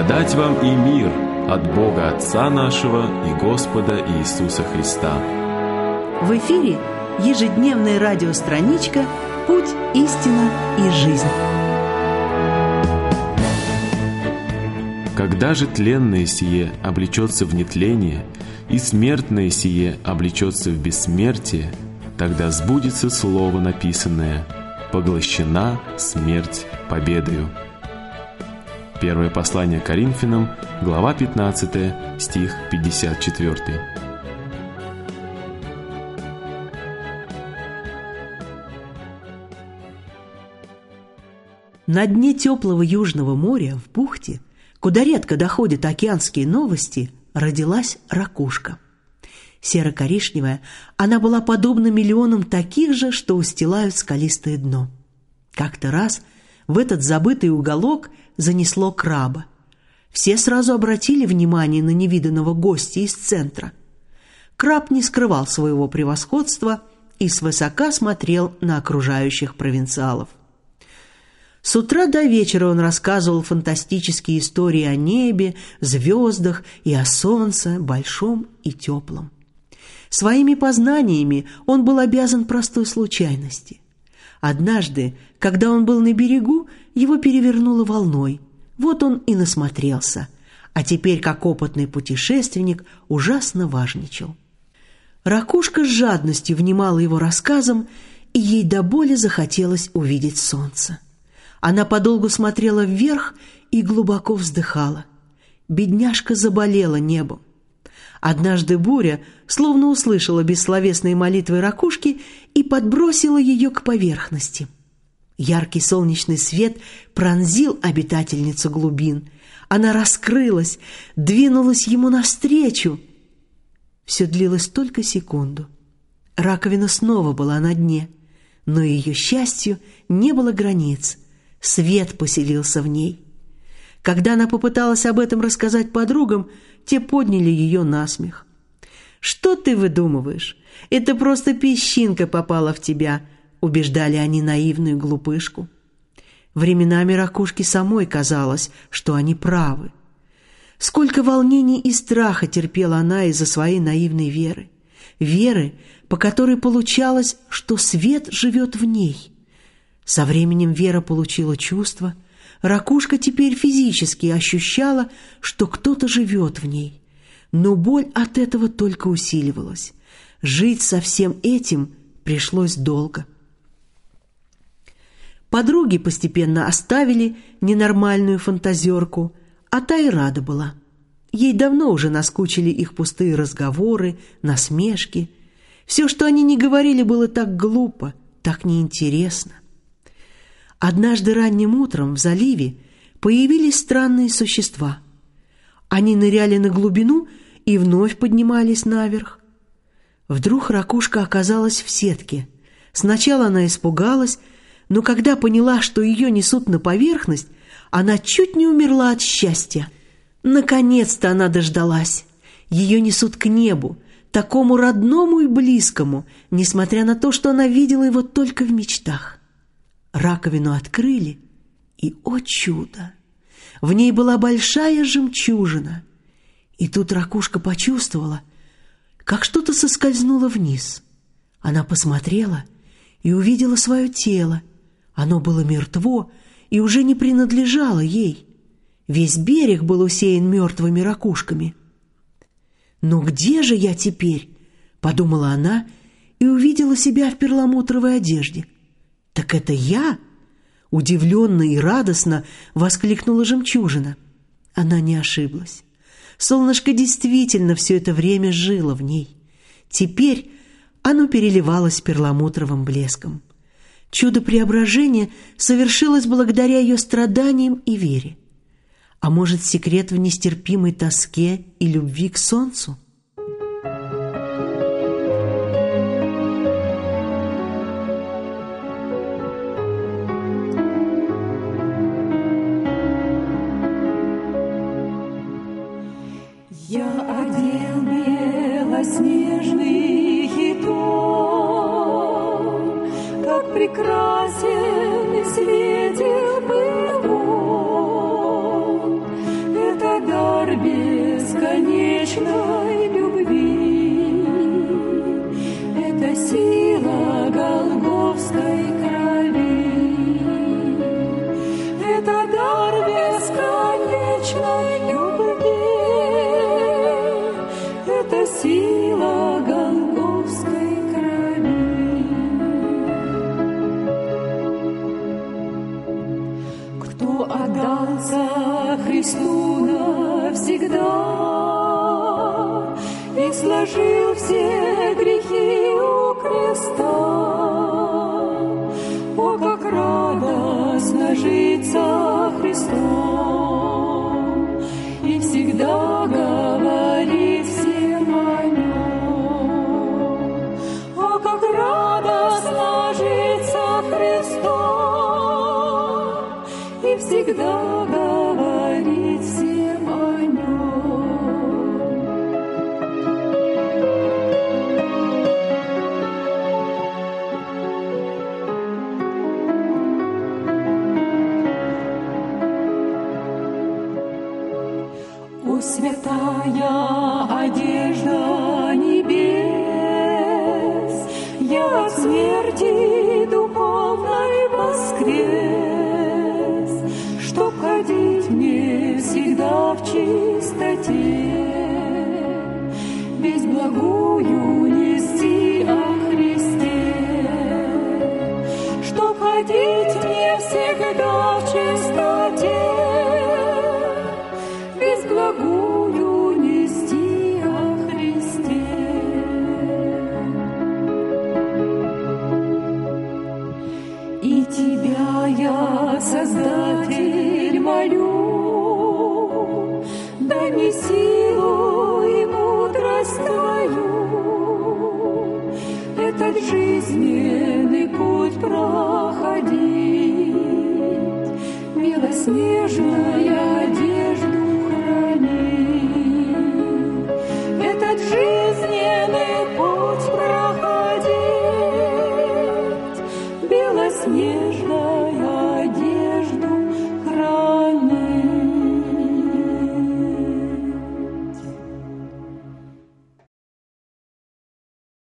Благодать вам и мир от Бога Отца нашего и Господа Иисуса Христа. В эфире ежедневная радиостраничка «Путь, истина и жизнь». Когда же тленное сие облечется в нетление, и смертное сие облечется в бессмертие, тогда сбудется слово написанное «Поглощена смерть победою». Первое послание Коринфянам, глава 15, стих 54. На дне теплого Южного моря, в бухте, куда редко доходят океанские новости, родилась ракушка. Серо-коричневая, она была подобна миллионам таких же, что устилают скалистое дно. Как-то раз в этот забытый уголок занесло краба. Все сразу обратили внимание на невиданного гостя из центра. Краб не скрывал своего превосходства и свысока смотрел на окружающих провинциалов. С утра до вечера он рассказывал фантастические истории о небе, звездах и о солнце, большом и теплом. Своими познаниями он был обязан простой случайности. Однажды, когда он был на берегу, его перевернуло волной. Вот он и насмотрелся. А теперь, как опытный путешественник, ужасно важничал. Ракушка с жадностью внимала его рассказам, и ей до боли захотелось увидеть солнце. Она подолгу смотрела вверх и глубоко вздыхала. Бедняжка заболела небом. Однажды буря словно услышала бессловесные молитвы ракушки и подбросила ее к поверхности – Яркий солнечный свет пронзил обитательницу глубин. Она раскрылась, двинулась ему навстречу. Все длилось только секунду. Раковина снова была на дне, но ее счастью не было границ. Свет поселился в ней. Когда она попыталась об этом рассказать подругам, те подняли ее на смех. «Что ты выдумываешь? Это просто песчинка попала в тебя», убеждали они наивную глупышку. Временами ракушке самой казалось, что они правы. Сколько волнений и страха терпела она из-за своей наивной веры. Веры, по которой получалось, что свет живет в ней. Со временем Вера получила чувство. Ракушка теперь физически ощущала, что кто-то живет в ней. Но боль от этого только усиливалась. Жить со всем этим пришлось долго. Подруги постепенно оставили ненормальную фантазерку, а та и рада была. Ей давно уже наскучили их пустые разговоры, насмешки. Все, что они не говорили, было так глупо, так неинтересно. Однажды ранним утром в заливе появились странные существа. Они ныряли на глубину и вновь поднимались наверх. Вдруг ракушка оказалась в сетке. Сначала она испугалась, но когда поняла, что ее несут на поверхность, она чуть не умерла от счастья. Наконец-то она дождалась. Ее несут к небу, такому родному и близкому, несмотря на то, что она видела его только в мечтах. Раковину открыли, и, о чудо! В ней была большая жемчужина. И тут ракушка почувствовала, как что-то соскользнуло вниз. Она посмотрела и увидела свое тело, оно было мертво и уже не принадлежало ей. Весь берег был усеян мертвыми ракушками. «Но где же я теперь?» — подумала она и увидела себя в перламутровой одежде. «Так это я?» — удивленно и радостно воскликнула жемчужина. Она не ошиблась. Солнышко действительно все это время жило в ней. Теперь оно переливалось перламутровым блеском. Чудо преображения совершилось благодаря ее страданиям и вере. А может, секрет в нестерпимой тоске и любви к солнцу? Прекрасен светил был сложил все грехи у креста. О, как радостно жить со Христом! моя одежда небес, я от смерти опять жизненный путь проходить. Белоснежная одежда.